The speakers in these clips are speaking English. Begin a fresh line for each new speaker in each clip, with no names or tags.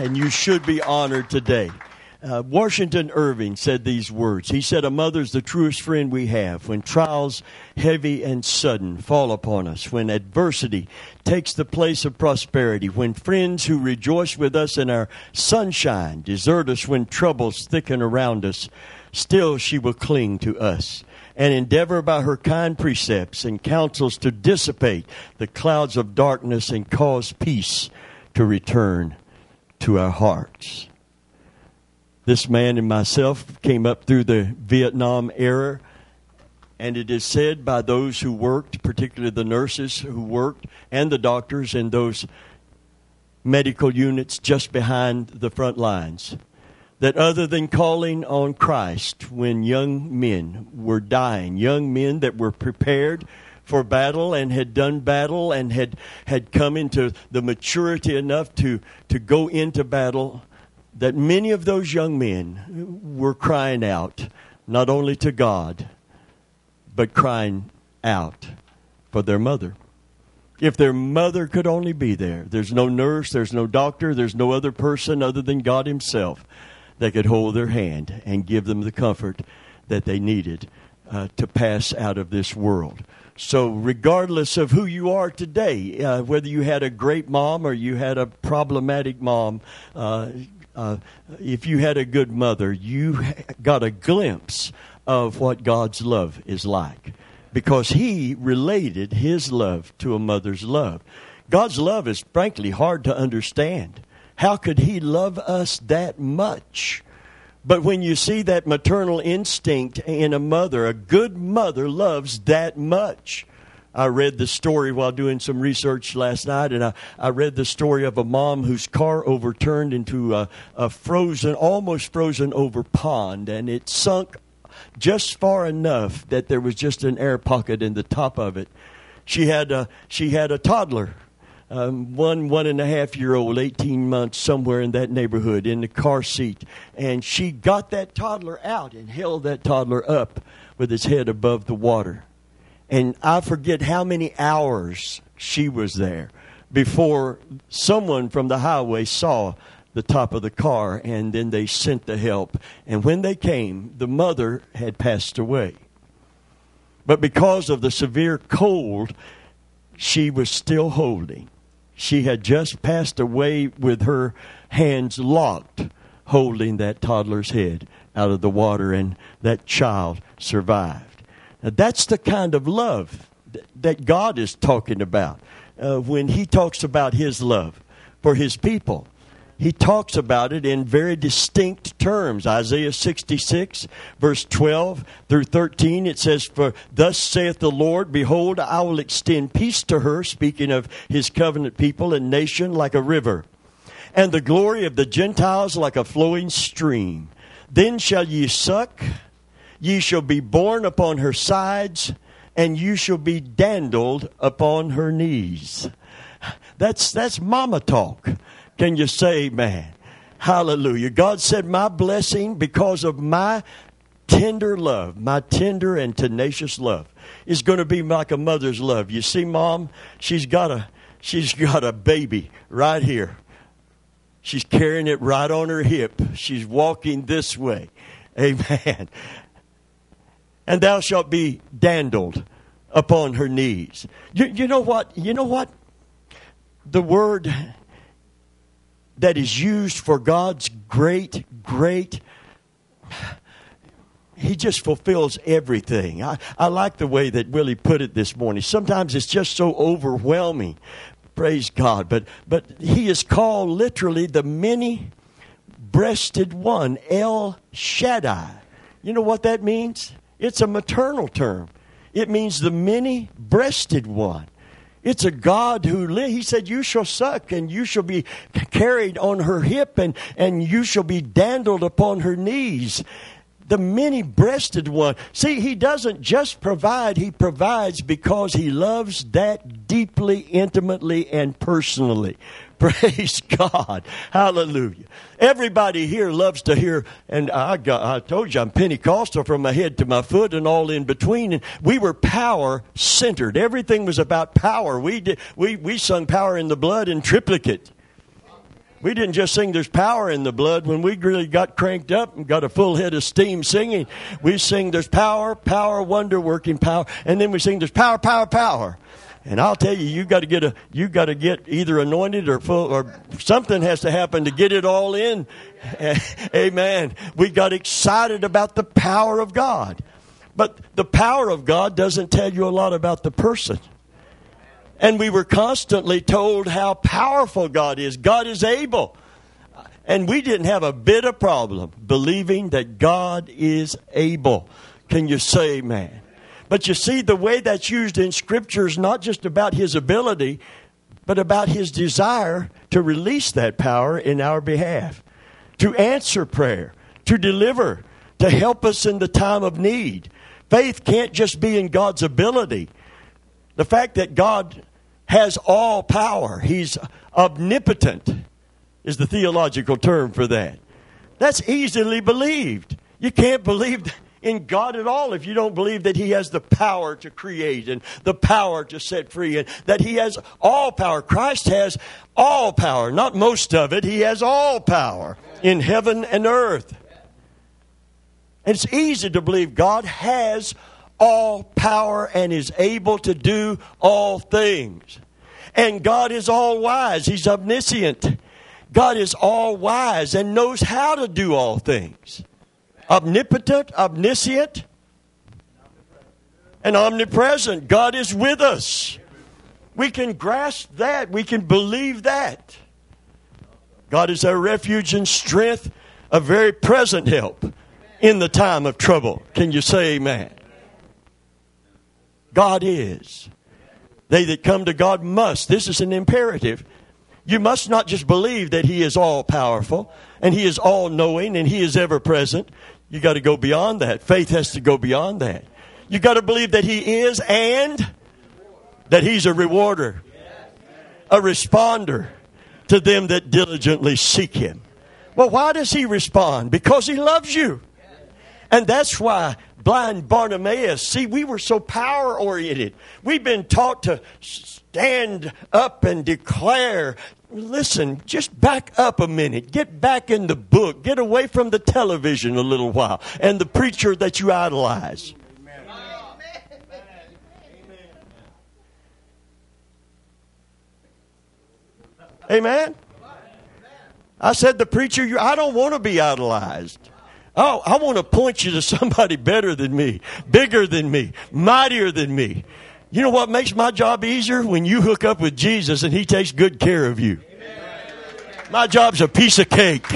and you should be honored today. Uh, Washington Irving said these words. He said, A mother's the truest friend we have. When trials heavy and sudden fall upon us, when adversity takes the place of prosperity, when friends who rejoice with us in our sunshine desert us when troubles thicken around us, still she will cling to us and endeavor by her kind precepts and counsels to dissipate the clouds of darkness and cause peace to return to our hearts. This man and myself came up through the Vietnam era, and it is said by those who worked, particularly the nurses who worked, and the doctors in those medical units just behind the front lines, that other than calling on Christ when young men were dying, young men that were prepared for battle and had done battle and had, had come into the maturity enough to, to go into battle, that many of those young men were crying out, not only to God, but crying out for their mother. If their mother could only be there, there's no nurse, there's no doctor, there's no other person other than God Himself that could hold their hand and give them the comfort that they needed uh, to pass out of this world. So, regardless of who you are today, uh, whether you had a great mom or you had a problematic mom, uh, uh, if you had a good mother, you got a glimpse of what God's love is like because He related His love to a mother's love. God's love is frankly hard to understand. How could He love us that much? But when you see that maternal instinct in a mother, a good mother loves that much. I read the story while doing some research last night, and I, I read the story of a mom whose car overturned into a, a frozen, almost frozen over pond, and it sunk just far enough that there was just an air pocket in the top of it. She had a, she had a toddler um, one one and a half year old, 18 months, somewhere in that neighborhood, in the car seat. And she got that toddler out and held that toddler up with his head above the water. And I forget how many hours she was there before someone from the highway saw the top of the car and then they sent the help. And when they came, the mother had passed away. But because of the severe cold, she was still holding she had just passed away with her hands locked, holding that toddler's head out of the water, and that child survived. Now, that's the kind of love that God is talking about uh, when He talks about His love for His people he talks about it in very distinct terms. Isaiah 66, verse 12 through 13, it says, For thus saith the Lord, Behold, I will extend peace to her, speaking of his covenant people and nation, like a river, and the glory of the Gentiles like a flowing stream. Then shall ye suck, ye shall be borne upon her sides, and you shall be dandled upon her knees. That's, that's mama talk. Can you say amen? Hallelujah. God said, My blessing, because of my tender love, my tender and tenacious love, is going to be like a mother's love. You see, mom, she's got a she's got a baby right here. She's carrying it right on her hip. She's walking this way. Amen. And thou shalt be dandled upon her knees. You, you know what? You know what? The word that is used for God's great, great. He just fulfills everything. I, I like the way that Willie put it this morning. Sometimes it's just so overwhelming. Praise God. But, but he is called literally the many breasted one, El Shaddai. You know what that means? It's a maternal term. It means the many breasted one. It's a God who lives. He said, You shall suck, and you shall be carried on her hip, and, and you shall be dandled upon her knees. The many breasted one. See, he doesn't just provide, he provides because he loves that deeply, intimately, and personally. Praise God. Hallelujah. Everybody here loves to hear, and I, got, I told you I'm Pentecostal from my head to my foot and all in between. And we were power centered. Everything was about power. We, did, we, we sung power in the blood in triplicate. We didn't just sing there's power in the blood. When we really got cranked up and got a full head of steam singing, we sing there's power, power, wonder working power. And then we sing there's power, power, power. And I'll tell you, you got to get a, you got to get either anointed or full, or something has to happen to get it all in. Amen. We got excited about the power of God. But the power of God doesn't tell you a lot about the person. And we were constantly told how powerful God is. God is able. And we didn't have a bit of problem believing that God is able. Can you say amen? But you see, the way that's used in Scripture is not just about His ability, but about His desire to release that power in our behalf, to answer prayer, to deliver, to help us in the time of need. Faith can't just be in God's ability. The fact that God has all power. He's omnipotent, is the theological term for that. That's easily believed. You can't believe in God at all if you don't believe that He has the power to create and the power to set free and that He has all power. Christ has all power, not most of it. He has all power in heaven and earth. And it's easy to believe God has all power and is able to do all things. And God is all wise, He's omniscient. God is all wise and knows how to do all things. Omnipotent, omniscient, and omnipresent. God is with us. We can grasp that. We can believe that. God is our refuge and strength, a very present help in the time of trouble. Can you say amen? God is. They that come to God must. This is an imperative. You must not just believe that He is all powerful and He is all knowing and He is ever present. You got to go beyond that. Faith has to go beyond that. You got to believe that He is and that He's a rewarder, a responder to them that diligently seek Him. Well, why does He respond? Because He loves you. And that's why blind Bartimaeus, see, we were so power oriented. We've been taught to stand up and declare. Listen, just back up a minute. Get back in the book. Get away from the television a little while and the preacher that you idolize. Amen. Amen. I said, the preacher, I don't want to be idolized. Oh, I want to point you to somebody better than me, bigger than me, mightier than me. You know what makes my job easier? When you hook up with Jesus and He takes good care of you. My job's a piece of cake.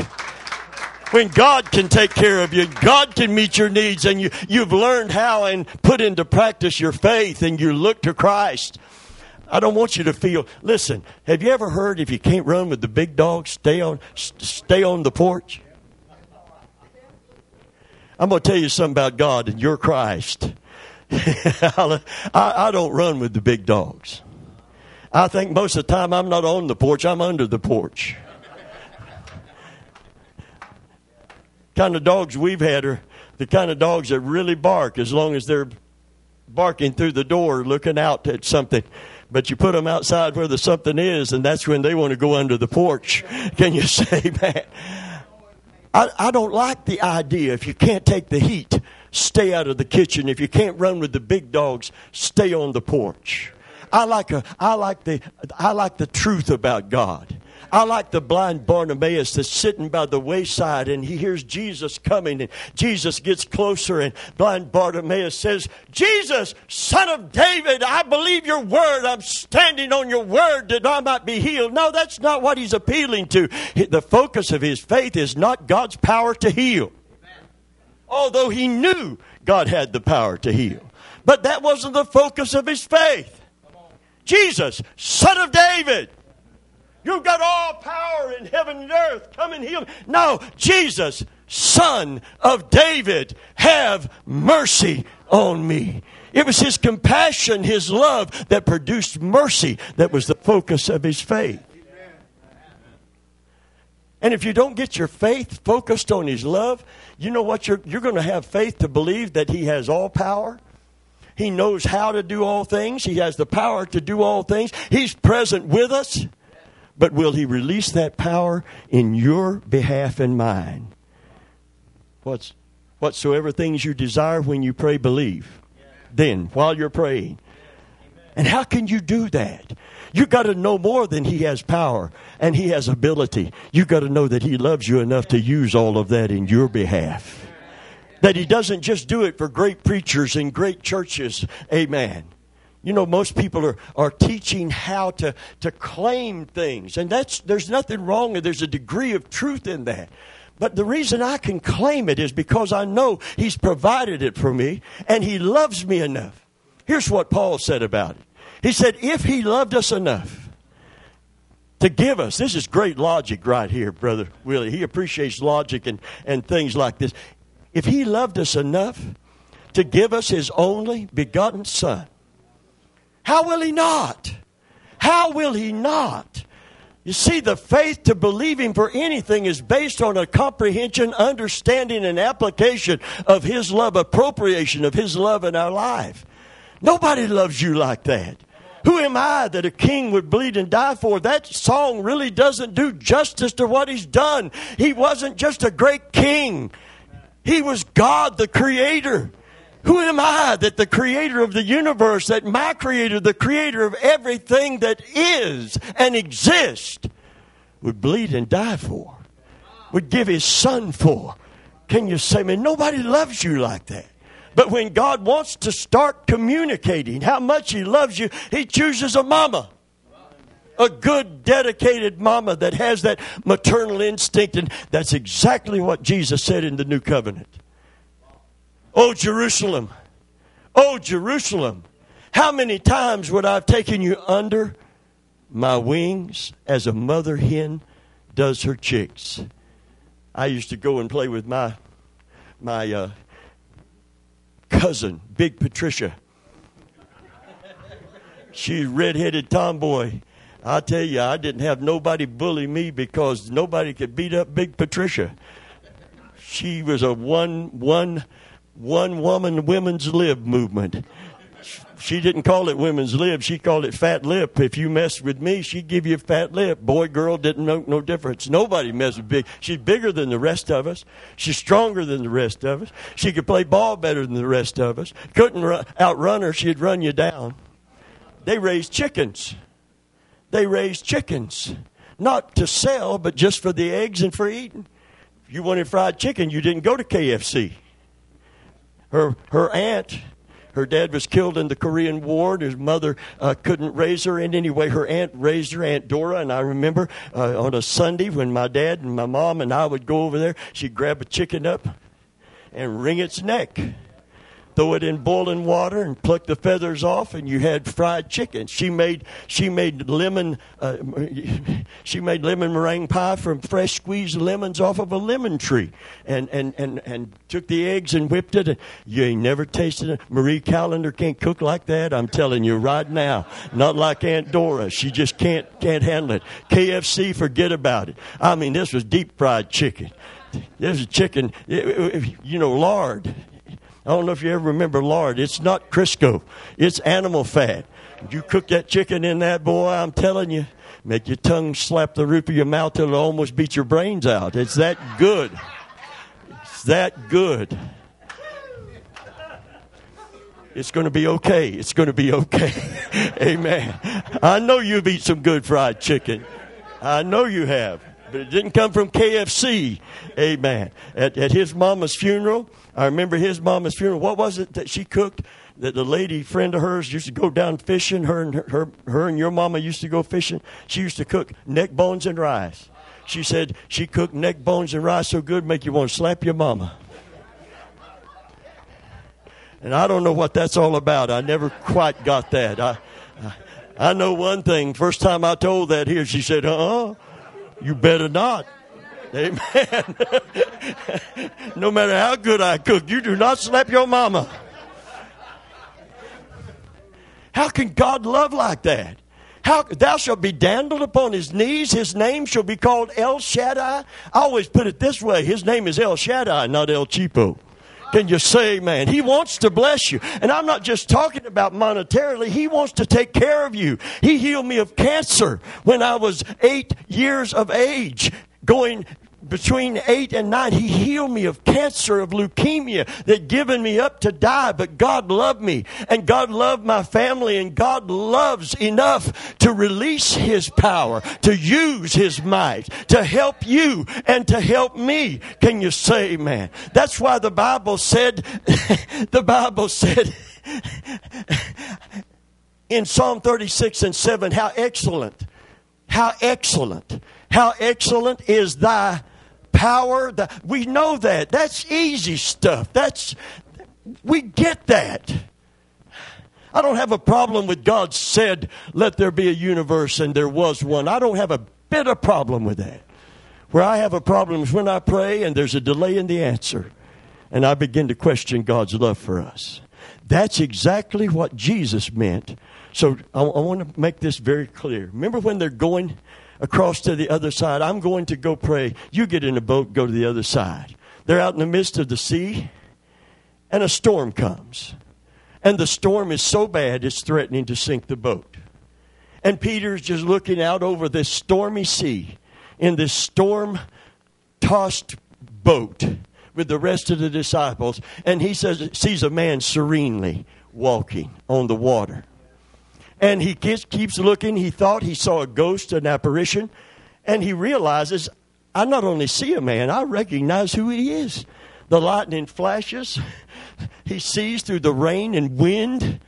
When God can take care of you, God can meet your needs, and you, you've learned how and put into practice your faith, and you look to Christ. I don't want you to feel. Listen, have you ever heard if you can't run with the big dog, stay on, stay on the porch? I'm going to tell you something about God and your Christ. I, I don't run with the big dogs. I think most of the time I'm not on the porch, I'm under the porch. kind of dogs we've had are the kind of dogs that really bark as long as they're barking through the door looking out at something. But you put them outside where the something is, and that's when they want to go under the porch. Can you say that? I, I don't like the idea if you can't take the heat, stay out of the kitchen. If you can't run with the big dogs, stay on the porch. I like a, I like the, I like the truth about God. I like the blind Bartimaeus that's sitting by the wayside and he hears Jesus coming and Jesus gets closer and blind Bartimaeus says, Jesus, son of David, I believe your word. I'm standing on your word that I might be healed. No, that's not what he's appealing to. The focus of his faith is not God's power to heal. Although he knew God had the power to heal. But that wasn't the focus of his faith. Jesus, son of David, You've got all power in heaven and earth. Come and heal. No, Jesus, son of David, have mercy on me. It was his compassion, his love that produced mercy that was the focus of his faith. And if you don't get your faith focused on his love, you know what? You're, you're going to have faith to believe that he has all power. He knows how to do all things. He has the power to do all things. He's present with us. but will He release that power in your behalf and mine? What's, whatsoever things you desire when you pray, believe. Then, while you're praying. And how can you do that? You got to know more than He has power and He has ability. You got to know that He loves you enough to use all of that in your behalf. That He doesn't just do it for great preachers and great churches. Amen. You know, most people are, are teaching how to, to claim things, and that's there's nothing wrong. There's a degree of truth in that. But the reason I can claim it is because I know He's provided it for me, and He loves me enough. Here's what Paul said about it. He said, if He loved us enough to give us, this is great logic right here, Brother Willie. He appreciates logic and, and things like this. If He loved us enough to give us His only begotten Son, how will he not? How will he not? You see, the faith to believing for anything is based on a comprehension, understanding, and application of His love, appropriation of His love in our life. Nobody loves you like that. Who am I that a king would bleed and die for? That song really doesn't do justice to what he's done. He wasn't just a great king, he was God, the creator. Who am I that the creator of the universe, that my creator, the creator of everything that is and exists, would bleed and die for, would give his son for? Can you say, man, nobody loves you like that? But when God wants to start communicating how much He loves you, He chooses a mama. A good, dedicated mama that has that maternal instinct. And that's exactly what Jesus said in the new covenant. Oh, Jerusalem. Oh, Jerusalem. How many times would I have taken you under my wings as a mother hen does her chicks? I used to go and play with my my uh, cousin, Big Patricia. She's redheaded tomboy. I tell you, I didn't have nobody bully me because nobody could beat up Big Patricia. She was a one one one woman women's lib movement. She didn't call it women's lib. She called it fat lip. If you messed with me, she'd give you a fat lip. Boy, girl, didn't know no difference. Nobody messed with big. She's bigger than the rest of us. She's stronger than the rest of us. She could play ball better than the rest of us. Couldn't run, outrun her. She'd run you down. They raised chickens. They raised chickens. Not to sell, but just for the eggs and for eating. If you wanted fried chicken, you didn't go to KFC her her aunt her dad was killed in the Korean War. His mother uh, couldn't raise her in any way. Her aunt raised her, Aunt Dora. And I remember uh, on a Sunday when my dad and my mom and I would go over there, she'd grab a chicken up and wring its neck throw it in boiling water and pluck the feathers off and you had fried chicken. She made she made lemon uh, she made lemon meringue pie from fresh squeezed lemons off of a lemon tree and and and, and took the eggs and whipped it. You ain't never tasted it marie callender can't cook like that i'm telling you right now. Not like aunt dora. She just can't can't handle it. Kfc forget about it. I mean this was deep fried chicken. This is chicken you know lard I don't know if you ever remember lard. It's not Crisco. It's animal fat. You cook that chicken in that, boy, I'm telling you, make your tongue slap the roof of your mouth till it almost beats your brains out. It's that good. It's that good. It's going to be okay. It's going to be okay. Amen. I know you've eaten some good fried chicken. I know you have. But it didn't come from KFC. Amen. At, at his mama's funeral, I remember his mama's funeral. What was it that she cooked? That the lady friend of hers used to go down fishing. Her and her, her, her and your mama used to go fishing. She used to cook neck bones and rice. She said she cooked neck bones and rice so good, make you want to slap your mama. And I don't know what that's all about. I never quite got that. I, I, I know one thing. First time I told that here, she said, "Uh, uh you better not." Amen. no matter how good I cook, you do not slap your mama. How can God love like that? How thou shalt be dandled upon his knees, his name shall be called El Shaddai. I always put it this way: his name is El Shaddai, not El Cheapo. Can you say man? He wants to bless you. And I'm not just talking about monetarily. He wants to take care of you. He healed me of cancer when I was eight years of age going between eight and nine, he healed me of cancer, of leukemia that given me up to die. But God loved me and God loved my family and God loves enough to release his power, to use his might, to help you and to help me. Can you say amen? That's why the Bible said, the Bible said, in Psalm 36 and 7, how excellent, how excellent, how excellent is thy power. The, we know that. That's easy stuff. That's we get that. I don't have a problem with God said, "Let there be a universe," and there was one. I don't have a bit of problem with that. Where I have a problem is when I pray and there's a delay in the answer, and I begin to question God's love for us. That's exactly what Jesus meant. So I, I want to make this very clear. Remember when they're going across to the other side. I'm going to go pray. You get in a boat, go to the other side. They're out in the midst of the sea, and a storm comes. And the storm is so bad it's threatening to sink the boat. And Peter's just looking out over this stormy sea in this storm tossed boat with the rest of the disciples. And he says, sees a man serenely walking on the water. And he keeps looking. He thought he saw a ghost, an apparition. And he realizes, I not only see a man, I recognize who he is. The lightning flashes. He sees through the rain and wind.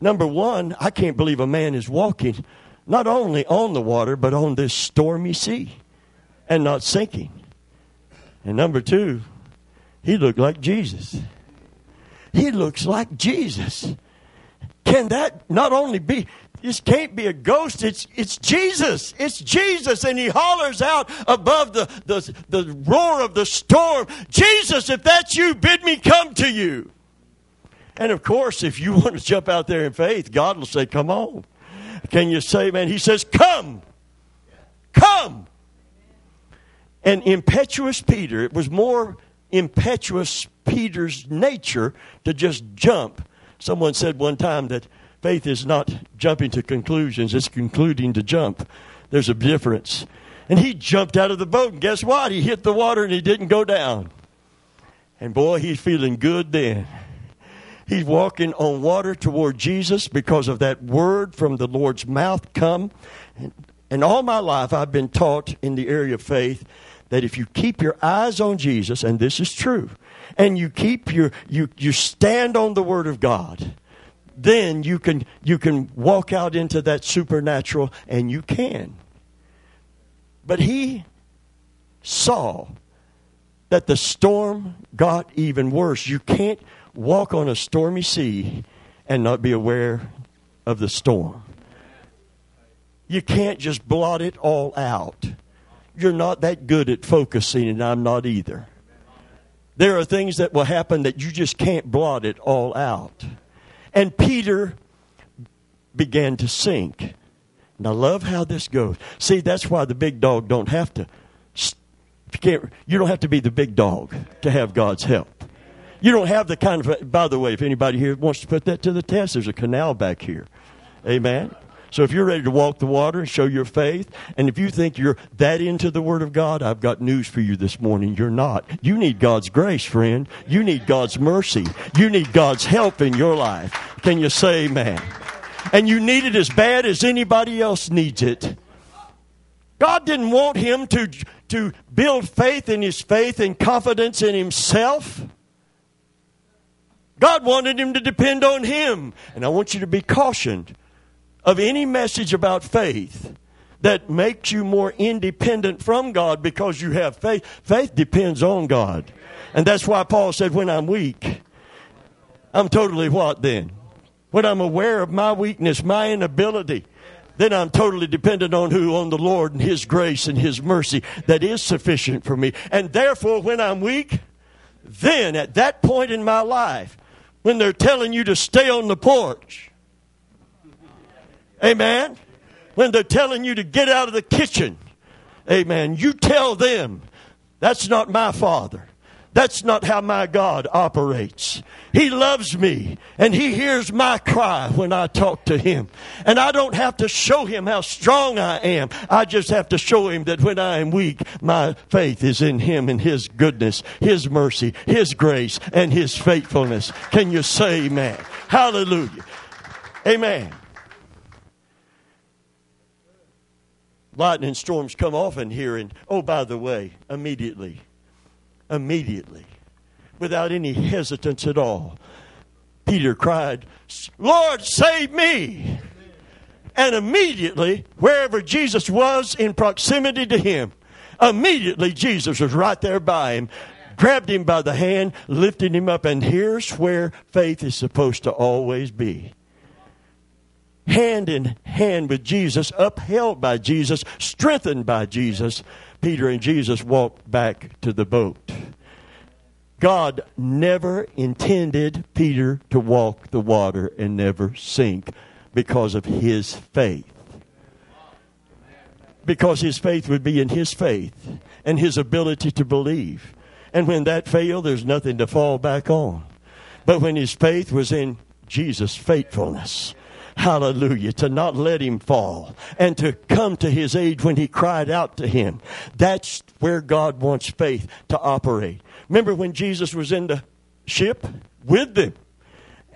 Number one, I can't believe a man is walking not only on the water, but on this stormy sea and not sinking. And number two, he looked like Jesus. He looks like Jesus. Can that not only be, this can't be a ghost, it's, it's Jesus. It's Jesus. And he hollers out above the, the, the roar of the storm, Jesus, if that's you, bid me come to you. And of course, if you want to jump out there in faith, God will say, Come on. Can you say, man? He says, Come. Come. And impetuous Peter, it was more impetuous Peter's nature to just jump Someone said one time that faith is not jumping to conclusions, it's concluding to jump. There's a difference. And he jumped out of the boat, and guess what? He hit the water and he didn't go down. And boy, he's feeling good then. He's walking on water toward Jesus because of that word from the Lord's mouth come. And, all my life, I've been taught in the area of faith that if you keep your eyes on Jesus, and this is true, and you keep your you you stand on the word of God, then you can you can walk out into that supernatural and you can. But he saw that the storm got even worse. You can't walk on a stormy sea and not be aware of the storm. You can't just blot it all out. You're not that good at focusing, and I'm not either. There are things that will happen that you just can't blot it all out. And Peter began to sink. And I love how this goes. See, that's why the big dog don't have to. You, can't, you don't have to be the big dog to have God's help. You don't have the kind of. By the way, if anybody here wants to put that to the test, there's a canal back here. Amen. So if you're ready to walk the water and show your faith, and if you think you're that into the Word of God, I've got news for you this morning. You're not. You need God's grace, friend. You need God's mercy. You need God's help in your life. Can you say amen? And you need it as bad as anybody else needs it. God didn't want him to, to build faith in his faith and confidence in himself. God wanted him to depend on him. And I want you to be cautioned of any message about faith that makes you more independent from God because you have faith. Faith depends on God. And that's why Paul said, when I'm weak, I'm totally what then? When I'm aware of my weakness, my inability, then I'm totally dependent on who? On the Lord and His grace and His mercy that is sufficient for me. And therefore, when I'm weak, then at that point in my life, when they're telling you to stay on the porch, Amen. When they're telling you to get out of the kitchen. Amen. You tell them, that's not my father. That's not how my God operates. He loves me and He hears my cry when I talk to Him. And I don't have to show Him how strong I am. I just have to show Him that when I am weak, my faith is in Him and His goodness, His mercy, His grace, and His faithfulness. Can you say amen? Hallelujah. Amen. Lightning storms come often here, and oh, by the way, immediately immediately, without any hesitance at all. Peter cried, Lord, save me! And immediately, wherever Jesus was in proximity to him, immediately Jesus was right there by him, grabbed him by the hand, lifted him up, and here's where faith is supposed to always be. Hand in hand with Jesus, upheld by Jesus, strengthened by Jesus, Peter and Jesus walked back to the boat. God never intended Peter to walk the water and never sink because of his faith. Because his faith would be in his faith and his ability to believe. And when that failed, there's nothing to fall back on. But when his faith was in Jesus' faithfulness, Hallelujah. To not let him fall and to come to his aid when he cried out to him. That's where God wants faith to operate. Remember when Jesus was in the ship with them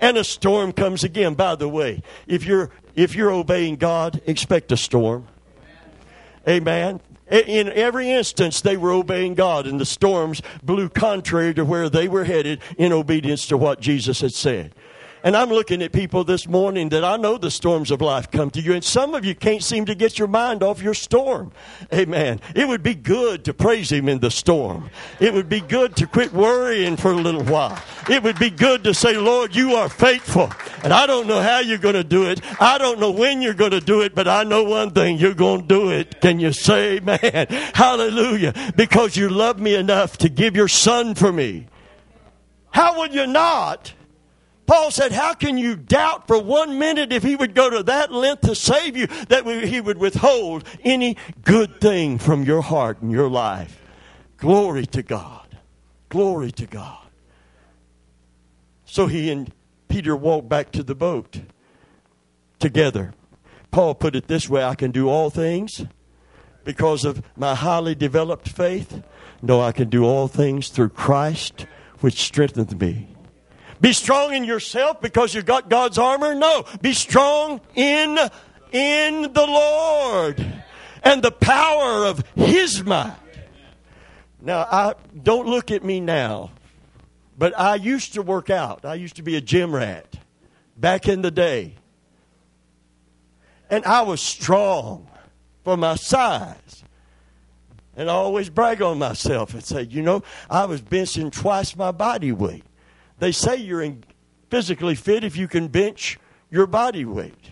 and a storm comes again. By the way, if you're if you're obeying God, expect a storm. Amen. In every instance, they were obeying God, and the storms blew contrary to where they were headed in obedience to what Jesus had said. And I'm looking at people this morning that I know the storms of life come to you, and some of you can't seem to get your mind off your storm. Amen. It would be good to praise Him in the storm. It would be good to quit worrying for a little while. It would be good to say, Lord, you are faithful. And I don't know how you're going to do it. I don't know when you're going to do it, but I know one thing you're going to do it. Can you say, man? Hallelujah. Because you love me enough to give your son for me. How would you not? Paul said, How can you doubt for one minute if he would go to that length to save you that he would withhold any good thing from your heart and your life? Glory to God. Glory to God. So he and Peter walked back to the boat together. Paul put it this way I can do all things because of my highly developed faith. No, I can do all things through Christ, which strengthens me. Be strong in yourself because you've got God's armor. No, be strong in in the Lord and the power of His might. Now, I don't look at me now, but I used to work out. I used to be a gym rat back in the day, and I was strong for my size. And I always brag on myself and say, you know, I was benching twice my body weight. They say you're physically fit if you can bench your body weight.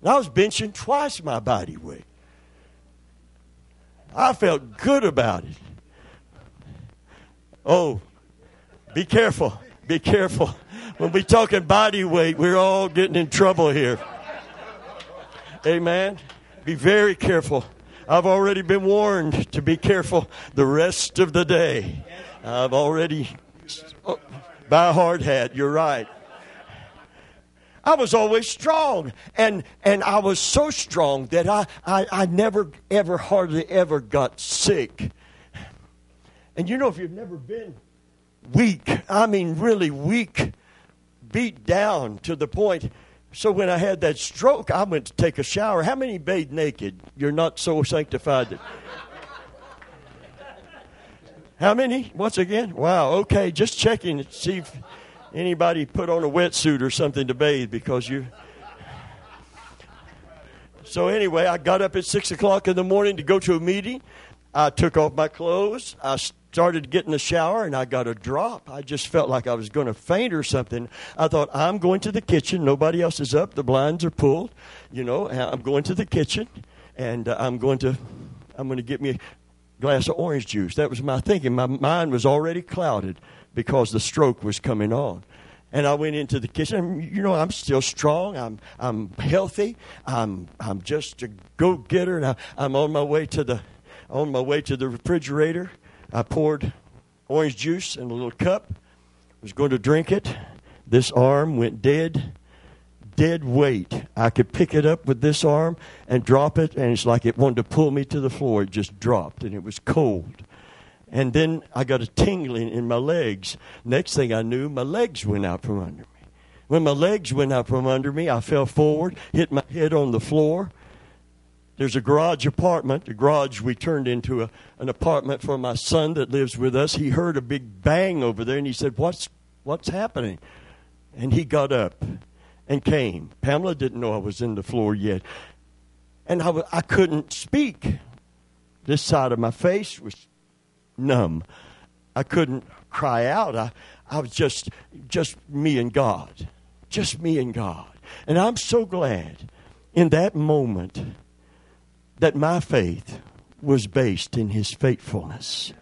And I was benching twice my body weight. I felt good about it. Oh, be careful. Be careful. When we're talking body weight, we're all getting in trouble here. Amen. Be very careful. I've already been warned to be careful the rest of the day. I've already oh, by a hard hat. You're right. I was always strong. And, and I was so strong that I, I, I never, ever, hardly ever got sick. And you know, if you've never been weak, I mean, really weak, beat down to the point. So when I had that stroke, I went to take a shower. How many bathed naked? You're not so sanctified that. How many? Once again? Wow, okay, just checking to see if anybody put on a wetsuit or something to bathe because you. So, anyway, I got up at 6 o'clock in the morning to go to a meeting. I took off my clothes. I started getting a shower and I got a drop. I just felt like I was going to faint or something. I thought, I'm going to the kitchen. Nobody else is up. The blinds are pulled. You know, I'm going to the kitchen and uh, I'm going to. I'm going to get me glass of orange juice. That was my thinking. My mind was already clouded because the stroke was coming on. And I went into the kitchen. You know, I'm still strong. I'm I'm healthy. I'm I'm just a go getter, and I, I'm on my way to the on my way to the refrigerator. I poured orange juice in a little cup. Was going to drink it. This arm went dead, dead weight. I could pick it up with this arm and drop it, and it's like it wanted to pull me to the floor. It just dropped, and it was cold. And then I got a tingling in my legs. Next thing I knew, my legs went out from under me. When my legs went out from under me, I fell forward, hit my head on the floor. There's a garage apartment. The garage we turned into a, an apartment for my son that lives with us. He heard a big bang over there and he said, What's, what's happening? And he got up and came. Pamela didn't know I was in the floor yet. And I, I couldn't speak. This side of my face was numb. I couldn't cry out. I, I was just, just me and God. Just me and God. And I'm so glad in that moment that my faith was based in his faithfulness.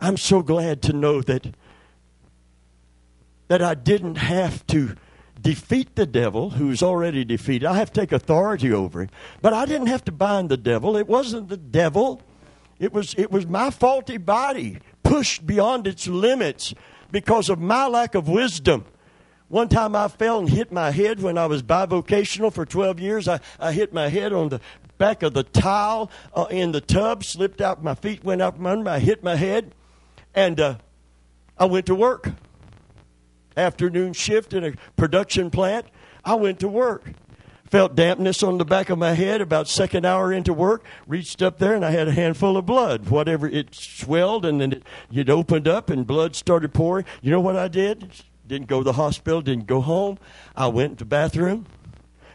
I'm so glad to know that that I didn't have to defeat the devil who's already defeated. I have to take authority over him. But I didn't have to bind the devil. It wasn't the devil. It was it was my faulty body pushed beyond its limits because of my lack of wisdom. One time I fell and hit my head when I was bivocational for 12 years. I, I hit my head on the back of the tile uh, in the tub, slipped out, my feet went up under me, I hit my head, and uh, I went to work. Afternoon shift in a production plant, I went to work. Felt dampness on the back of my head about second hour into work. Reached up there and I had a handful of blood. Whatever it swelled and then it, it opened up and blood started pouring. You know what I did? Didn't go to the hospital. Didn't go home. I went to the bathroom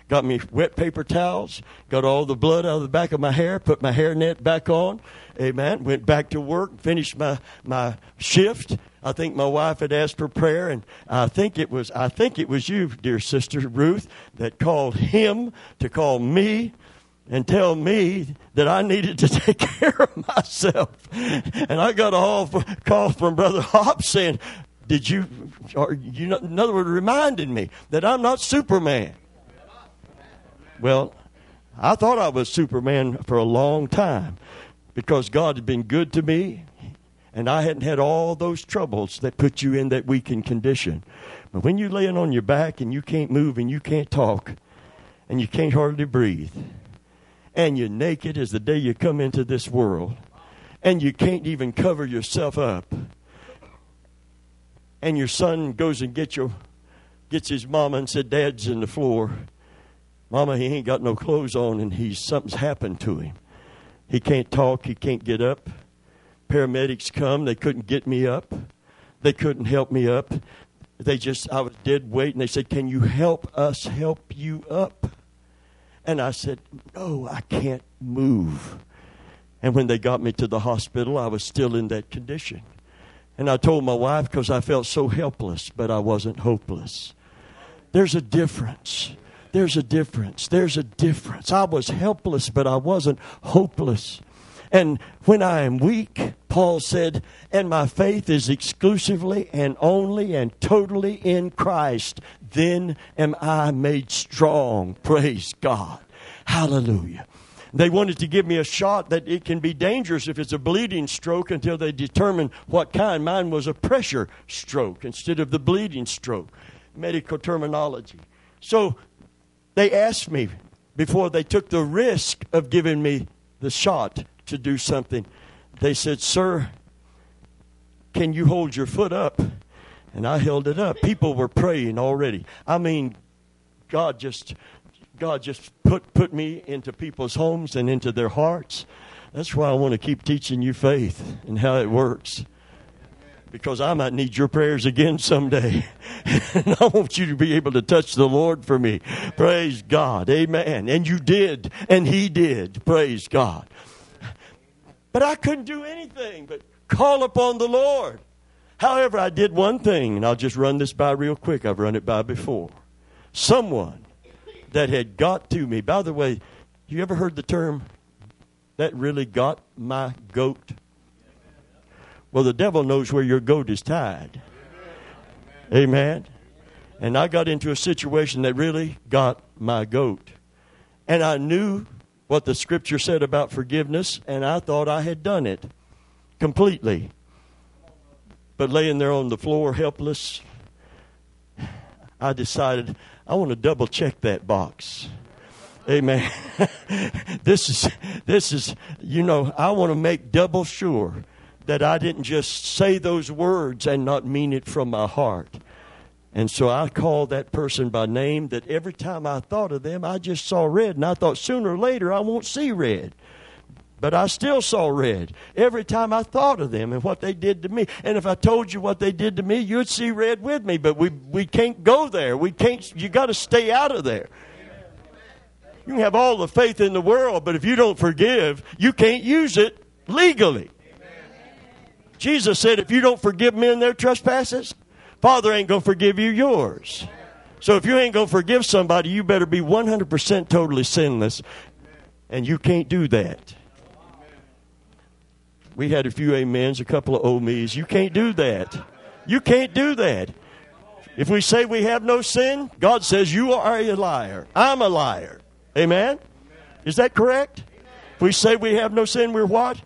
got me wet paper towels, got all the blood out of the back of my hair, put my hair net back on. Amen. Went back to work, finished my, my shift. I think my wife had asked for prayer, and I think it was I think it was you, dear sister Ruth, that called him to call me and tell me that I needed to take care of myself. And I got a call from Brother Hop saying, "Did you?" Or you, in other words, reminding me that I'm not Superman. Well, I thought I was Superman for a long time because God had been good to me and I hadn't had all those troubles that put you in that weakened condition. But when you're laying on your back and you can't move and you can't talk and you can't hardly breathe and you're naked as the day you come into this world and you can't even cover yourself up and your son goes and gets your gets his mama and said dad's in the floor Mama, he ain't got no clothes on and he's something's happened to him. He can't talk, he can't get up. Paramedics come, they couldn't get me up. They couldn't help me up. They just I was dead weight and they said, "Can you help us help you up?" And I said, "No, I can't move." And when they got me to the hospital, I was still in that condition. And I told my wife because I felt so helpless, but I wasn't hopeless. There's a difference. There's a difference. There's a difference. I was helpless, but I wasn't hopeless. And when I am weak, Paul said, and my faith is exclusively and only and totally in Christ, then am I made strong. Praise God. Hallelujah. They wanted to give me a shot that it can be dangerous if it's a bleeding stroke until they determine what kind. Mine was a pressure stroke instead of the bleeding stroke. Medical terminology. So they asked me before they took the risk of giving me the shot to do something. They said, Sir, can you hold your foot up? And I held it up. People were praying already. I mean, God just God just put put me into people's homes and into their hearts. That's why I want to keep teaching you faith and how it works because I might need your prayers again someday. and I want you to be able to touch the Lord for me. Praise God. Amen. And you did, and He did. Praise God. But I couldn't do anything but call upon the Lord. However, I did one thing, and I'll just run this by real quick. I've run it by before. Someone that had got to me. By the way, you ever heard the term, that really got my goat? Well, the devil knows where your goat is tied. Amen. And I got into a situation that really got my goat. And I knew what the scripture said about forgiveness, and I thought I had done it completely. but laying there on the floor helpless, I decided I want to double check that box. Amen. this is this is you know, I want to make double sure that I didn't just say those words and not mean it from my heart. And so I called that person by name that every time I thought of them, I just saw red. And I thought sooner or later I won't see red. But I still saw red every time I thought of them and what they did to me. And if I told you what they did to me, you'd see red with me. But we, we can't go there. We can't, you got to stay out of there. You can have all the faith in the world, but if you don't forgive, you can't use it legally. Jesus said, if you don't forgive men their trespasses, Father ain't going to forgive you yours. So if you ain't going to forgive somebody, you better be 100% totally sinless. And you can't do that. We had a few amens, a couple of oh me's. You can't do that. You can't do that. If we say we have no sin, God says you are a liar. I'm a liar. Amen? Is that correct? If we say we have no sin, we're what?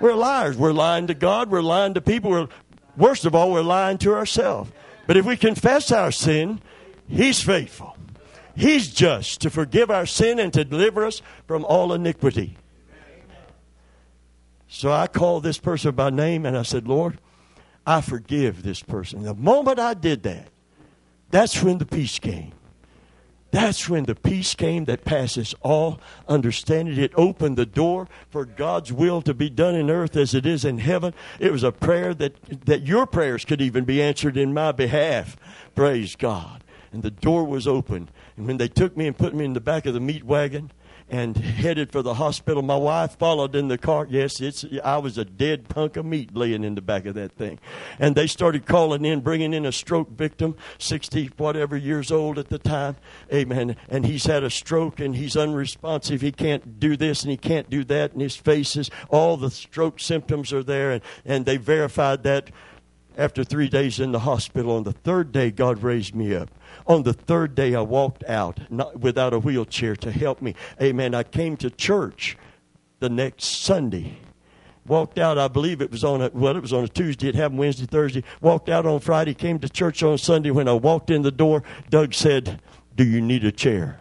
We're liars. We're lying to God. We're lying to people. We're, worst of all, we're lying to ourselves. But if we confess our sin, He's faithful. He's just to forgive our sin and to deliver us from all iniquity. So I called this person by name and I said, Lord, I forgive this person. The moment I did that, that's when the peace came. That's when the peace came that passes all understanding. It opened the door for God's will to be done in earth as it is in heaven. It was a prayer that, that your prayers could even be answered in my behalf. Praise God. And the door was open. And when they took me and put me in the back of the meat wagon, and headed for the hospital. My wife followed in the car. Yes, it's I was a dead punk of meat laying in the back of that thing. And they started calling in, bringing in a stroke victim, 60 whatever years old at the time. Amen. And he's had a stroke and he's unresponsive. He can't do this and he can't do that. And his face is, all the stroke symptoms are there. And, and they verified that after three days in the hospital. On the third day, God raised me up. On the third day, I walked out not, without a wheelchair to help me. Amen. I came to church the next Sunday. Walked out, I believe it was on a, well, it was on a Tuesday. It happened Wednesday, Thursday. Walked out on Friday, came to church on Sunday. When I walked in the door, Doug said, Do you need a chair?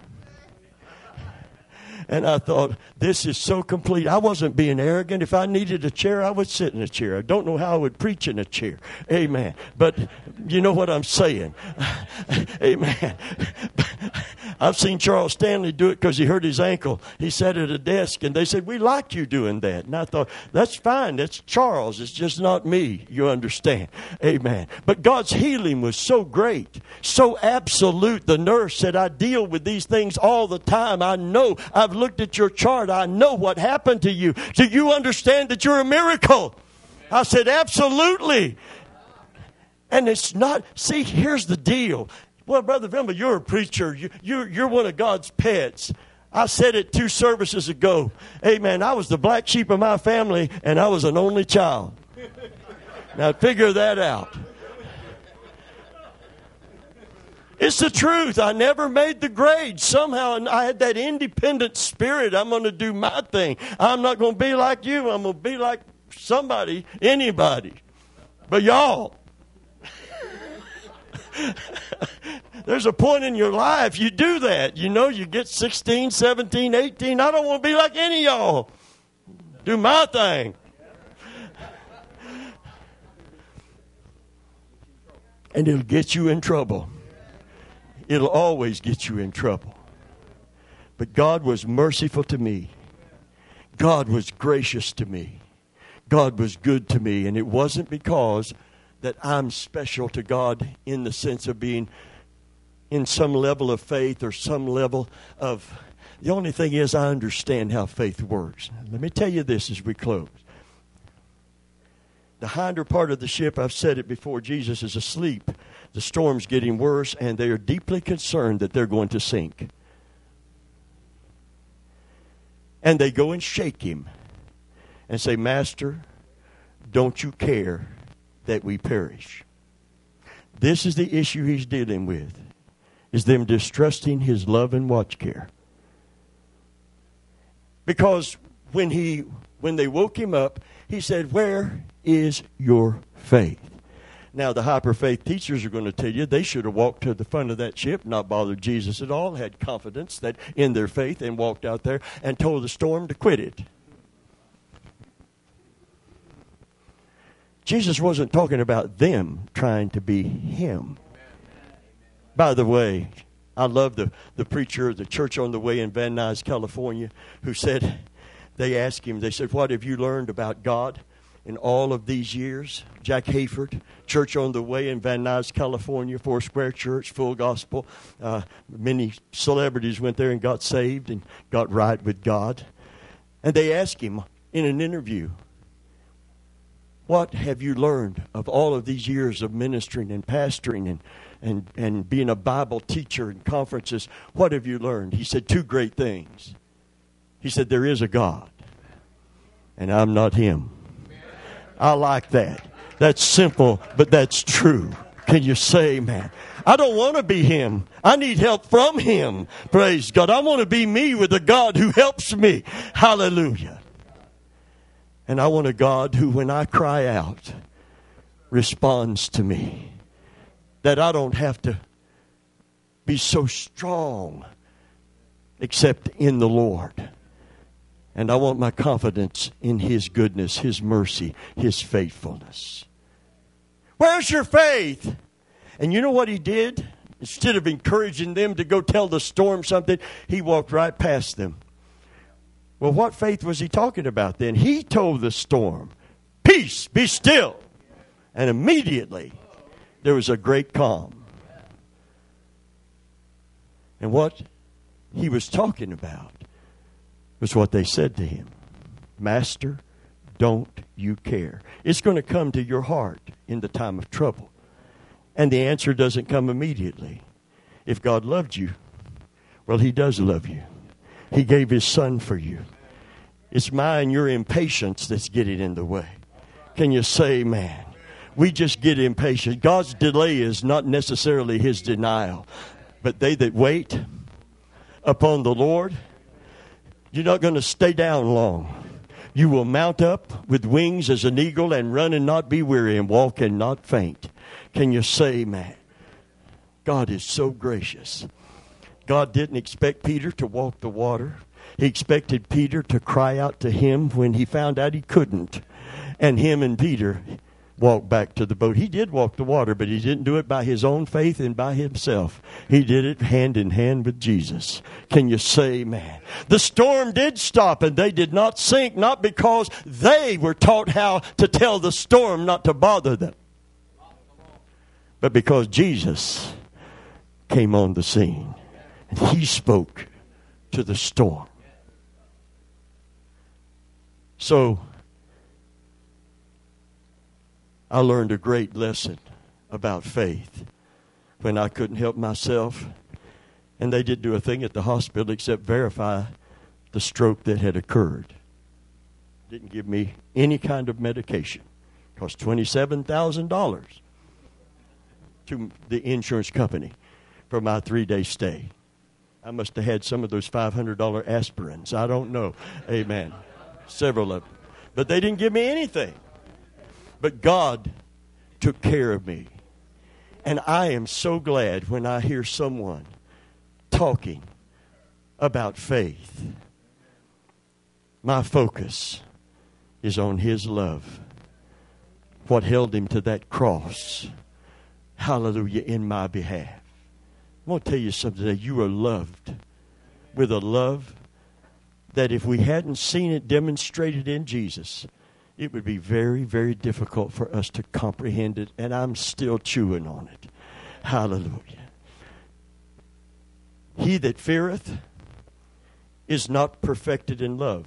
And I thought, this is so complete. I wasn't being arrogant. If I needed a chair, I would sit in a chair. I don't know how I would preach in a chair. Amen. But you know what I'm saying. Amen. I've seen Charles Stanley do it because he hurt his ankle. He sat at a desk and they said, We like you doing that. And I thought, That's fine. That's Charles. It's just not me. You understand. Amen. But God's healing was so great, so absolute. The nurse said, I deal with these things all the time. I know. I've looked at your chart. I know what happened to you. Do you understand that you're a miracle? I said, Absolutely. And it's not, see, here's the deal. Well, Brother Vilma, you're a preacher. You, you're, you're one of God's pets. I said it two services ago. Amen. I was the black sheep of my family, and I was an only child. Now, figure that out. It's the truth. I never made the grade. Somehow I had that independent spirit. I'm going to do my thing. I'm not going to be like you. I'm going to be like somebody, anybody. But y'all, there's a point in your life you do that. You know, you get 16, 17, 18. I don't want to be like any y'all. Do my thing. And it'll get you in trouble. It'll always get you in trouble. But God was merciful to me. God was gracious to me. God was good to me. And it wasn't because that I'm special to God in the sense of being in some level of faith or some level of. The only thing is, I understand how faith works. Let me tell you this as we close. The hinder part of the ship, I've said it before, Jesus is asleep. The storm's getting worse, and they are deeply concerned that they're going to sink. And they go and shake him and say, Master, don't you care that we perish. This is the issue he's dealing with. Is them distrusting his love and watch care. Because when he when they woke him up, he said, "Where is your faith?" Now, the hyper faith teachers are going to tell you they should have walked to the front of that ship, not bothered Jesus at all, had confidence that in their faith, and walked out there and told the storm to quit it. Jesus wasn't talking about them trying to be him. By the way, I love the, the preacher of the church on the way in Van Nuys, California, who said, they asked him, they said, What have you learned about God in all of these years? Jack Hayford, Church on the Way in Van Nuys, California, Four Square Church, full gospel. Uh, many celebrities went there and got saved and got right with God. And they asked him in an interview, What have you learned of all of these years of ministering and pastoring and and, and being a Bible teacher in conferences, what have you learned? He said, Two great things. He said, There is a God, and I'm not Him. I like that. That's simple, but that's true. Can you say, man? I don't want to be Him. I need help from Him. Praise God. I want to be me with a God who helps me. Hallelujah. And I want a God who, when I cry out, responds to me that I don't have to be so strong except in the Lord. And I want my confidence in His goodness, His mercy, His faithfulness. Where's your faith? And you know what He did? Instead of encouraging them to go tell the storm something, He walked right past them. Well, what faith was He talking about then? He told the storm, Peace, be still. And immediately there was a great calm. And what he was talking about was what they said to him Master, don't you care? It's going to come to your heart in the time of trouble. And the answer doesn't come immediately. If God loved you, well, He does love you. He gave His Son for you. It's and your impatience that's getting in the way. Can you say, man? we just get impatient. God's delay is not necessarily his denial, but they that wait upon the Lord, you're not going to stay down long. You will mount up with wings as an eagle and run and not be weary and walk and not faint. Can you say, man? God is so gracious. God didn't expect Peter to walk the water. He expected Peter to cry out to him when he found out he couldn't. And him and Peter walk back to the boat. He did walk the water, but he didn't do it by his own faith and by himself. He did it hand in hand with Jesus. Can you say, man? The storm did stop and they did not sink, not because they were taught how to tell the storm not to bother them, but because Jesus came on the scene and he spoke to the storm. So, I learned a great lesson about faith when I couldn't help myself. And they didn't do a thing at the hospital except verify the stroke that had occurred. Didn't give me any kind of medication. Cost $27,000 to the insurance company for my three day stay. I must have had some of those $500 aspirins. I don't know. Amen. Several of them. But they didn't give me anything. But God took care of me. And I am so glad when I hear someone talking about faith. My focus is on His love. What held Him to that cross. Hallelujah, in my behalf. I want to tell you something today. You are loved with a love that if we hadn't seen it demonstrated in Jesus, it would be very, very difficult for us to comprehend it, and I'm still chewing on it. Hallelujah. He that feareth is not perfected in love.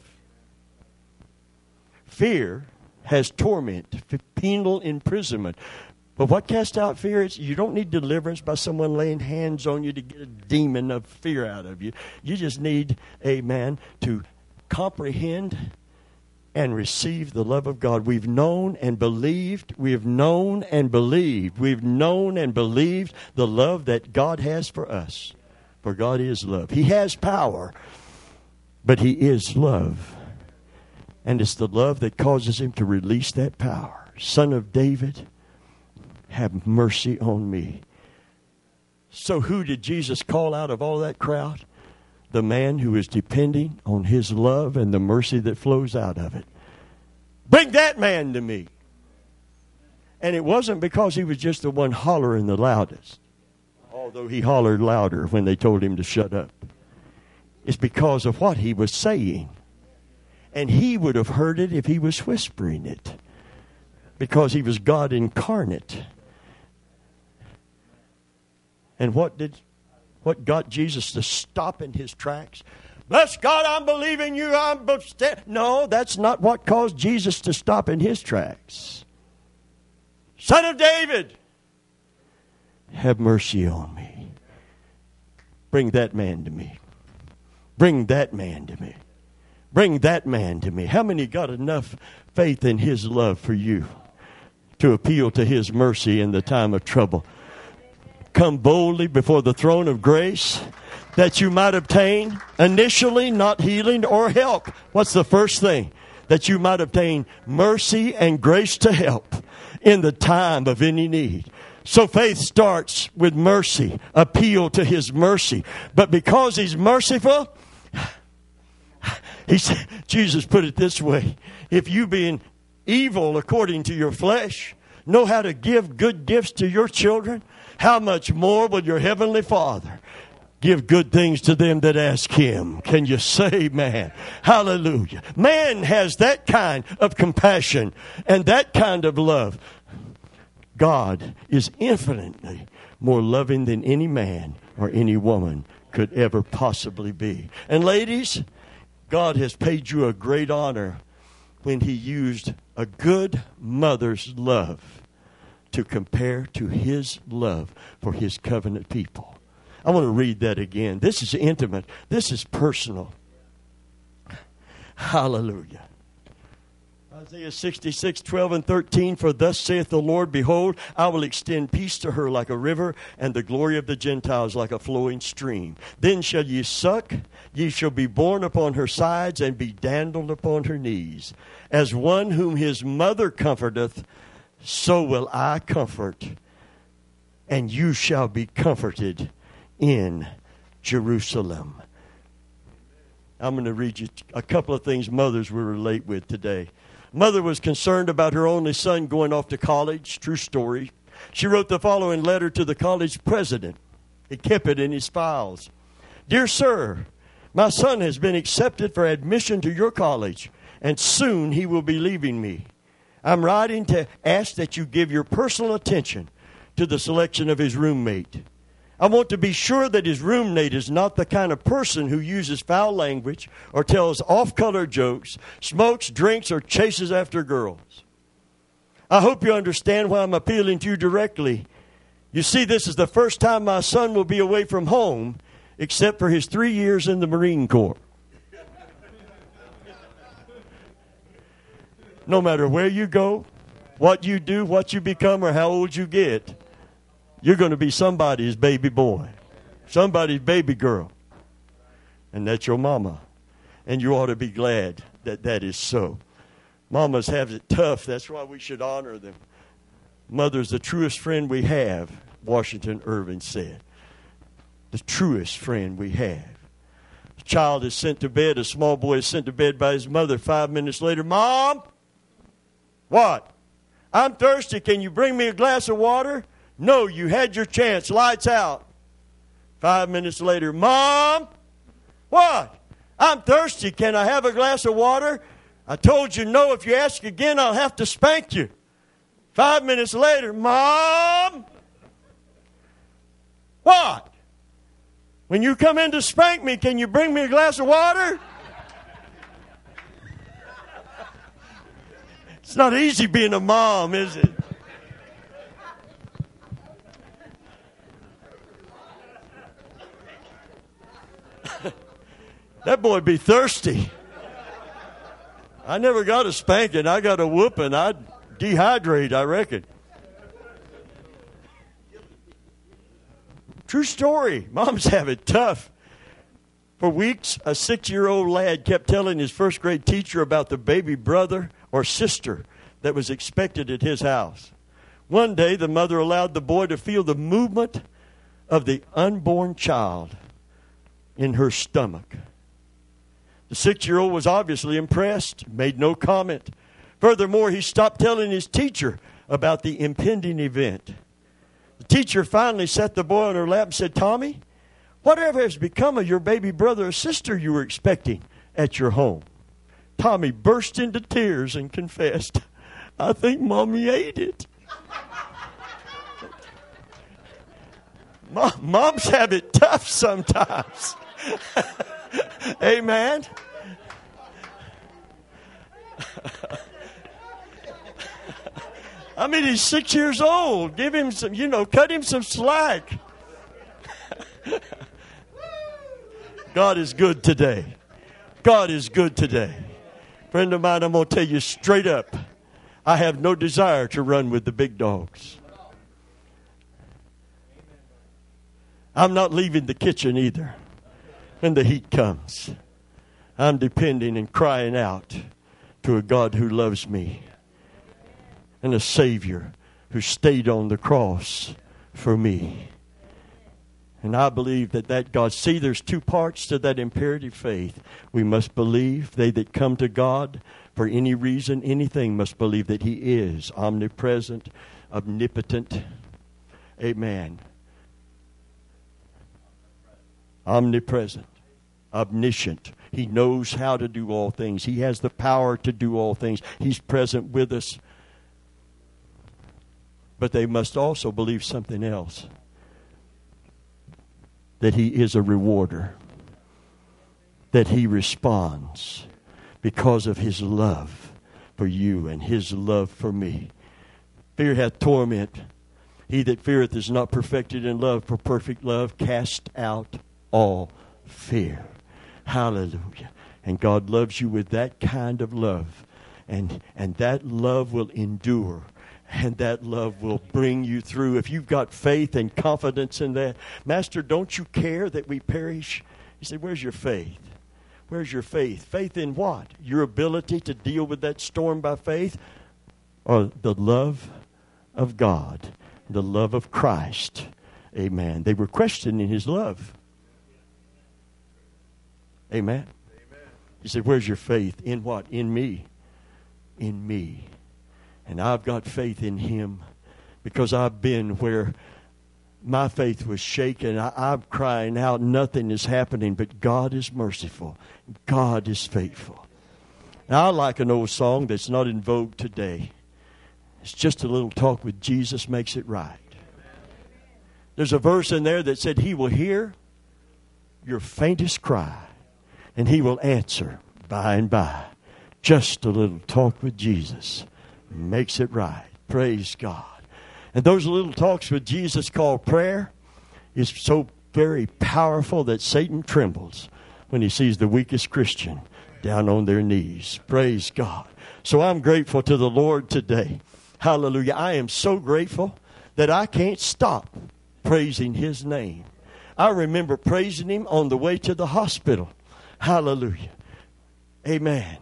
Fear has torment, penal imprisonment. But what casts out fear is you don't need deliverance by someone laying hands on you to get a demon of fear out of you. You just need a man to comprehend and receive the love of God. We've known and believed. We've known and believed. We've known and believed the love that God has for us. For God is love. He has power, but He is love. And it's the love that causes Him to release that power. Son of David, have mercy on me. So, who did Jesus call out of all that crowd? The man who is depending on his love and the mercy that flows out of it. Bring that man to me. And it wasn't because he was just the one hollering the loudest, although he hollered louder when they told him to shut up. It's because of what he was saying. And he would have heard it if he was whispering it, because he was God incarnate. And what did what got Jesus to stop in his tracks? Bless God, I'm believing you. I'm no, that's not what caused Jesus to stop in his tracks. Son of David, have mercy on me. Bring that man to me. Bring that man to me. Bring that man to me. How many got enough faith in his love for you to appeal to his mercy in the time of trouble? Come boldly before the throne of grace that you might obtain initially not healing or help. What's the first thing? That you might obtain mercy and grace to help in the time of any need. So faith starts with mercy, appeal to his mercy. But because he's merciful, he said, Jesus put it this way if you being evil according to your flesh know how to give good gifts to your children, how much more will your heavenly Father give good things to them that ask him. Can you say man? Hallelujah. Man has that kind of compassion and that kind of love. God is infinitely more loving than any man or any woman could ever possibly be. And ladies, God has paid you a great honor when He used a good mother's love to compare to His love for His covenant people. I want to read that again. This is intimate, this is personal. Hallelujah. Isaiah 66, 12 and 13. For thus saith the Lord, Behold, I will extend peace to her like a river, and the glory of the Gentiles like a flowing stream. Then shall ye suck, ye shall be borne upon her sides, and be dandled upon her knees. As one whom his mother comforteth, so will I comfort, and you shall be comforted in Jerusalem. I'm going to read you a couple of things mothers will relate with today. Mother was concerned about her only son going off to college. True story. She wrote the following letter to the college president. He kept it in his files. Dear sir, my son has been accepted for admission to your college, and soon he will be leaving me. I'm writing to ask that you give your personal attention to the selection of his roommate. I want to be sure that his roommate is not the kind of person who uses foul language or tells off color jokes, smokes, drinks, or chases after girls. I hope you understand why I'm appealing to you directly. You see, this is the first time my son will be away from home except for his three years in the Marine Corps. No matter where you go, what you do, what you become, or how old you get, you're going to be somebody's baby boy, somebody's baby girl. And that's your mama. And you ought to be glad that that is so. Mamas have it tough. That's why we should honor them. Mother's the truest friend we have, Washington Irving said. The truest friend we have. A child is sent to bed, a small boy is sent to bed by his mother. Five minutes later, Mom, what? I'm thirsty. Can you bring me a glass of water? No, you had your chance. Lights out. Five minutes later, Mom, what? I'm thirsty. Can I have a glass of water? I told you no. If you ask again, I'll have to spank you. Five minutes later, Mom, what? When you come in to spank me, can you bring me a glass of water? It's not easy being a mom, is it? that boy be thirsty. I never got a spanking. I got a whooping. I'd dehydrate, I reckon. True story. Moms have it tough. For weeks, a six year old lad kept telling his first grade teacher about the baby brother or sister that was expected at his house. One day, the mother allowed the boy to feel the movement of the unborn child in her stomach. The six year old was obviously impressed, made no comment. Furthermore, he stopped telling his teacher about the impending event. The teacher finally set the boy on her lap and said, Tommy, whatever has become of your baby brother or sister you were expecting at your home? Tommy burst into tears and confessed, I think mommy ate it. Moms have it tough sometimes. Amen. I mean, he's six years old. Give him some, you know, cut him some slack. God is good today. God is good today. Friend of mine, I'm going to tell you straight up I have no desire to run with the big dogs. I'm not leaving the kitchen either when the heat comes. I'm depending and crying out to a God who loves me and a Savior who stayed on the cross for me. And I believe that that God, see, there's two parts to that imperative faith. We must believe, they that come to God for any reason, anything, must believe that He is omnipresent, omnipotent. Amen omnipresent, omniscient. He knows how to do all things. He has the power to do all things. He's present with us. But they must also believe something else that He is a rewarder, that He responds because of His love for you and His love for me. Fear hath torment. He that feareth is not perfected in love, for perfect love cast out all fear. Hallelujah. And God loves you with that kind of love. And, and that love will endure. And that love will bring you through. If you've got faith and confidence in that, Master, don't you care that we perish? He said, Where's your faith? Where's your faith? Faith in what? Your ability to deal with that storm by faith? Or the love of God, the love of Christ? Amen. They were questioning his love. Amen. Amen. He said, Where's your faith? In what? In me. In me. And I've got faith in him because I've been where my faith was shaken. I, am crying out, nothing is happening, but God is merciful. God is faithful. Now, I like an old song that's not in vogue today. It's just a little talk with Jesus makes it right. There's a verse in there that said, He will hear your faintest cry and He will answer by and by. Just a little talk with Jesus makes it right. Praise God. And those little talks with Jesus called prayer is so very powerful that Satan trembles when he sees the weakest Christian down on their knees. Praise God. So I'm grateful to the Lord today. Hallelujah. I am so grateful that I can't stop praising his name. I remember praising him on the way to the hospital. Hallelujah. Amen.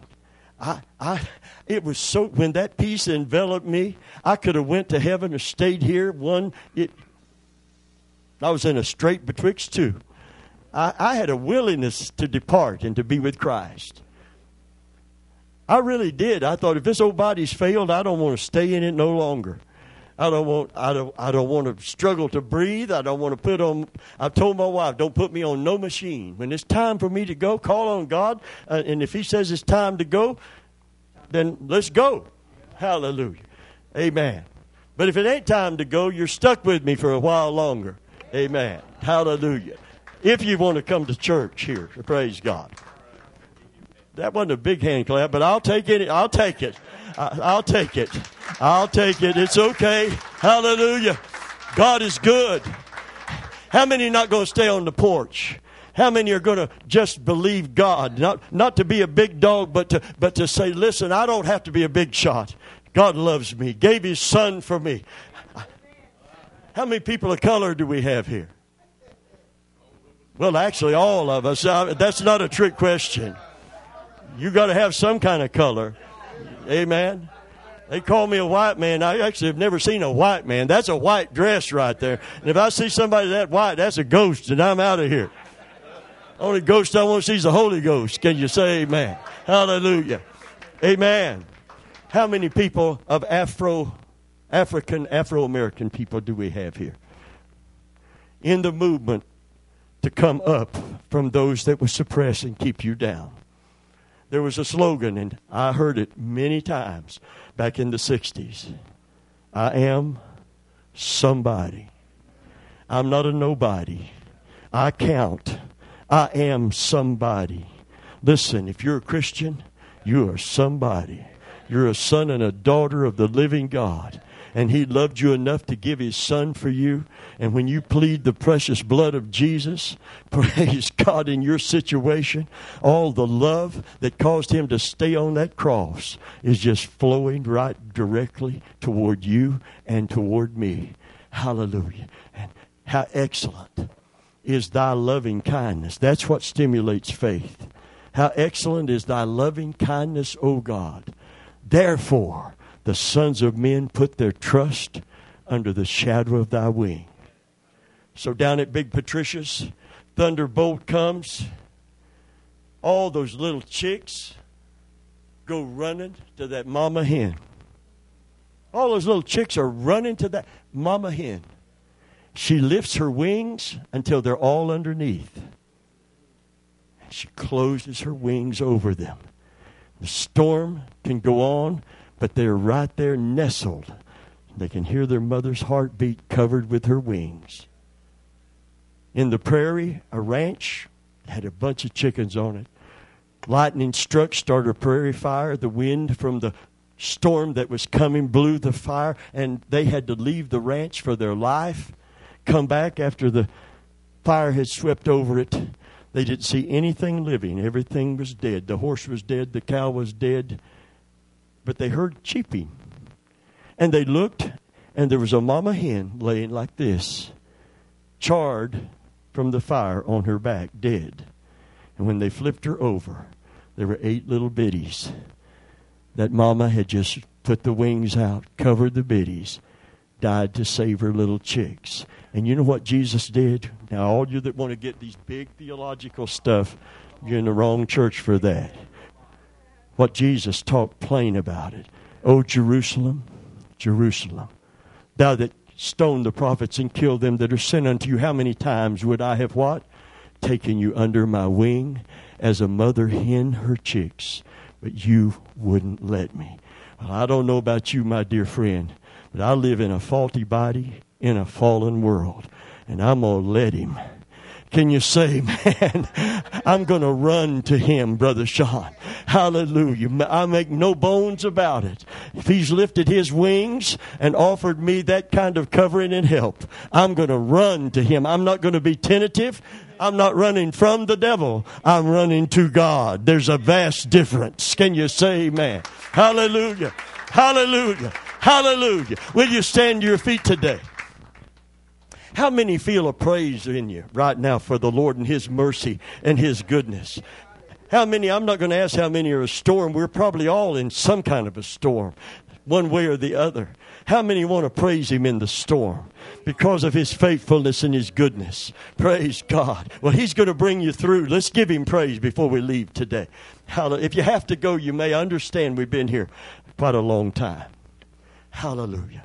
I, I, it was so when that peace enveloped me, I could have went to heaven or stayed here. One, it, I was in a strait betwixt two. I, I had a willingness to depart and to be with Christ. I really did. I thought if this old body's failed, I don't want to stay in it no longer. I don't want I don't I don't want to struggle to breathe. I don't want to put on I've told my wife, don't put me on no machine. When it's time for me to go, call on God, uh, and if he says it's time to go, then let's go. Hallelujah. Amen. But if it ain't time to go, you're stuck with me for a while longer. Amen. Hallelujah. If you want to come to church here, praise God. That wasn't a big hand clap, but I'll take it. I'll take it. I'll take it. I'll take it. It's okay. Hallelujah. God is good. How many are not going to stay on the porch? How many are going to just believe God? Not, not to be a big dog, but to, but to say, listen, I don't have to be a big shot. God loves me, gave his son for me. How many people of color do we have here? Well, actually, all of us. That's not a trick question. You got to have some kind of color. Amen. They call me a white man. I actually have never seen a white man. That's a white dress right there. And if I see somebody that white, that's a ghost, and I'm out of here. Only ghost I want to see is the Holy Ghost. Can you say amen? Hallelujah. Amen. How many people of Afro, African, Afro American people do we have here? In the movement to come up from those that would suppress and keep you down. There was a slogan, and I heard it many times back in the 60s. I am somebody. I'm not a nobody. I count. I am somebody. Listen, if you're a Christian, you are somebody. You're a son and a daughter of the living God and He loved you enough to give His Son for you. And when you plead the precious blood of Jesus, praise God in your situation, all the love that caused Him to stay on that cross is just flowing right directly toward you and toward me. Hallelujah. And how excellent is thy loving kindness. That's what stimulates faith. How excellent is thy loving kindness, O God. Therefore, the sons of men put their trust under the shadow of thy wing. So down at Big Patricia's, Thunderbolt comes. All those little chicks go running to that mama hen. All those little chicks are running to that mama hen. She lifts her wings until they're all underneath. and She closes her wings over them. The storm can go on but they're right there nestled. They can hear their mother's heartbeat covered with her wings. In the prairie, a ranch had a bunch of chickens on it. Lightning struck, started a prairie fire. The wind from the storm that was coming blew the fire, and they had to leave the ranch for their life. Come back after the fire had swept over it. They didn't see anything living. Everything was dead. The horse was dead. The cow was dead but they heard cheeping. And they looked, and there was a mama hen laying like this, charred from the fire on her back, dead. And when they flipped her over, there were eight little biddies. That mama had just put the wings out, covered the biddies, died to save her little chicks. And you know what Jesus did? Now, all you that want to get these big theological stuff, you're in the wrong church for that what Jesus talked plain about it. O Jerusalem, Jerusalem, thou that stoned the prophets and killed them that are sent unto you, how many times would I have what? Taken you under my wing as a mother hen her chicks, but you wouldn't let me. Well, I don't know about you, my dear friend, but I live in a faulty body in a fallen world, and I'm going to let him. Can you say, man, I'm going to run to him, Brother Sean? Hallelujah. I make no bones about it. If he's lifted his wings and offered me that kind of covering and help, I'm going to run to him. I'm not going to be tentative. I'm not running from the devil. I'm running to God. There's a vast difference. Can you say man? Hallelujah. Hallelujah. Hallelujah. Will you stand to your feet today? How many feel a praise in you right now for the Lord and His mercy and His goodness? How many, I'm not going to ask how many are a storm. We're probably all in some kind of a storm, one way or the other. How many want to praise Him in the storm because of His faithfulness and His goodness? Praise God. Well, He's going to bring you through. Let's give Him praise before we leave today. Hallelujah. If you have to go, you may understand we've been here quite a long time. Hallelujah.